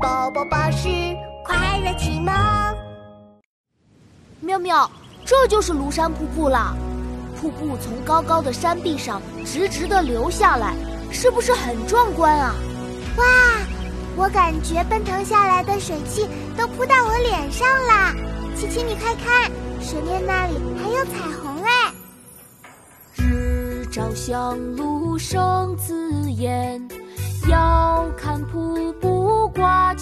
宝宝巴士快乐启蒙。妙妙，这就是庐山瀑布了。瀑布从高高的山壁上直直的流下来，是不是很壮观啊？哇，我感觉奔腾下来的水汽都扑到我脸上了。琪琪，你快看，水面那里还有彩虹哎！日照香炉生紫烟，遥看瀑布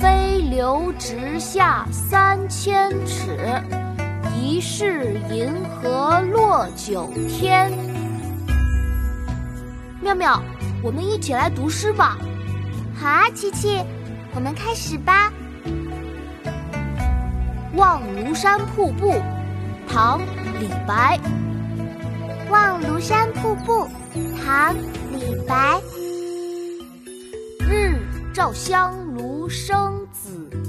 飞流直下三千尺，疑是银河落九天。妙妙，我们一起来读诗吧。好啊，琪琪，我们开始吧。望庐山瀑布，唐·李白。望庐山瀑布，唐·李白。日照香炉生